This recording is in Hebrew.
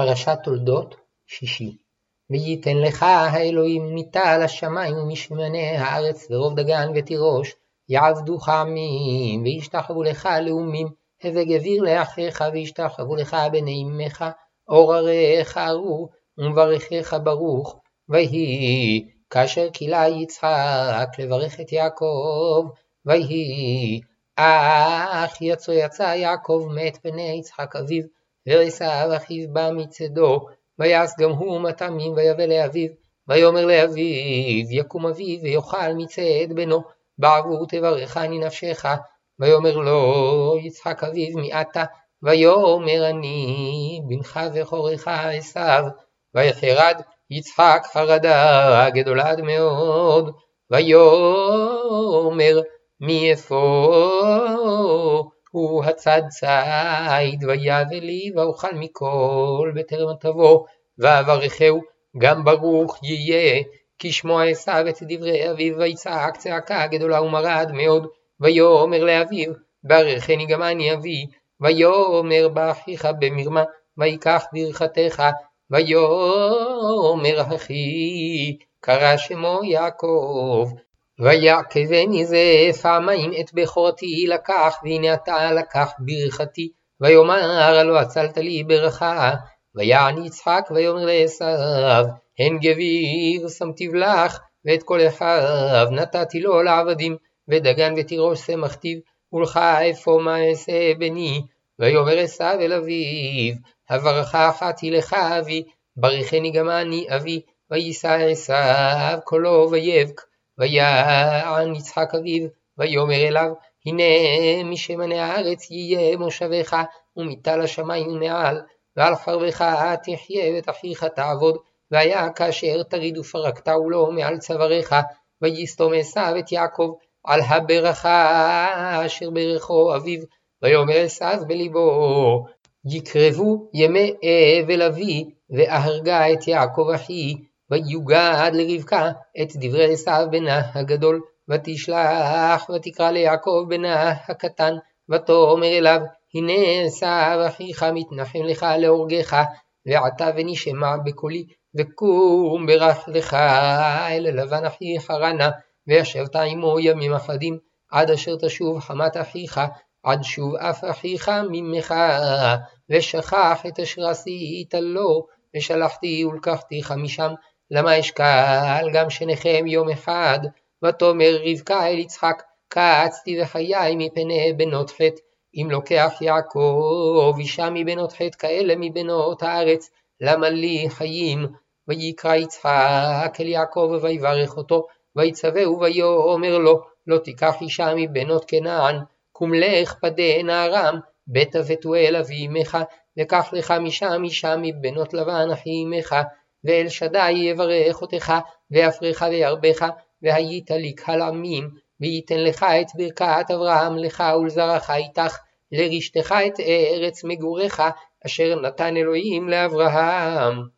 פרשת תולדות, שישי. וייתן לך האלוהים מטל השמיים ומשמני הארץ ורוב דגן ותירוש, יעבדוך עמים, וישתחוו לך לאומים, הווה גביר לאחיך, וישתחוו לך בני אמך, אור עריך ארור, ומברכך ברוך, ויהי כאשר כילה יצחק לברך את יעקב, ויהי אך יצא יצא יעקב מת פני יצחק אביו, ועשיו אחיו בא מצדו, ויעש גם הוא מטעמים ויבא לאביו, ויאמר לאביו יקום אביו ויאכל מצד בנו, בעבור תברכני נפשך, ויאמר לו יצחק אביו מעתה, ויאמר אני בנך וחורך עשיו, ויחרד יצחק חרדה גדולה מאוד, ויאמר מאיפה הוא הצד ציד, ויבא לי ואוכל מכל בטרם תבוא, ואברכהו גם ברוך יהיה, כי שמוע עשיו את דברי אביו, ויצעק צעקה גדולה ומרד מאוד, ויאמר לאביו, ברכני גם אני אבי, ויאמר באחיך במרמה, ויקח ברכתך, ויאמר אחי, קרא שמו יעקב, ויעקבני זה פעמיים את בכורתי לקח, והנה אתה לקח ברכתי, ויאמר הלא הצלת לי ברכה, ויען יצחק ויאמר לעשיו, הן גביר שמתיו לך, ואת כל אחיו נתתי לו לעבדים, ודגן ותירוש שמחתיו, ולך אפוא מה אעשה בני, ויאמר עשיו אל אביו, הברכה אחת היא לך אבי, ברכני גם אני אבי, ויישא עשיו קולו ויבק, ויען יצחק אביו, ויאמר אליו, הנה משמני הארץ יהיה מושבך, ומטל השמיים מעל, ועל חרבך תחיה ואת אחיך תעבוד, והיה כאשר תריד ופרקתהו לו מעל צוואריך, ויסתום עשיו את יעקב, על הברכה אשר ברכו אביו, ויאמר עשיו בלבו, יקרבו ימי אבל אבי, ואהרגה את יעקב אחי, ויוגד לרבקה את דברי עשיו בנה הגדול, ותשלח ותקרא ליעקב בנה הקטן, ותאמר אליו, הנה עשיו אחיך מתנחם לך להורגך, ועתה ונשמע בקולי, וקום ברך לך אל לבן אחיך רנה, וישבת עמו ימים אחדים, עד אשר תשוב חמת אחיך, עד שוב אף אחיך ממך, ושכח את אשר עשית לו, ושלחתי ולקחתיך משם, למה אשקל גם שניכם יום אחד, ותאמר רבקה אל יצחק, קצתי וחיי מפני בנות חטא, אם לוקח יעקב אישה מבנות חטא כאלה מבנות הארץ, למה לי חיים? ויקרא יצחק אל יעקב ויברך אותו, ויצווהו ויאמר לו, לא תיקח אישה מבנות כנען, קום לך פדה נערם, בית ותואל אבי אמך, וקח לך משם אישה מבנות לבן אחי אמך, ואל שדי יברך אותך, ויפרך וירבך, והיית לי קהל עמים, וייתן לך את ברכת אברהם לך ולזרעך איתך, לרשתך את ארץ מגוריך, אשר נתן אלוהים לאברהם.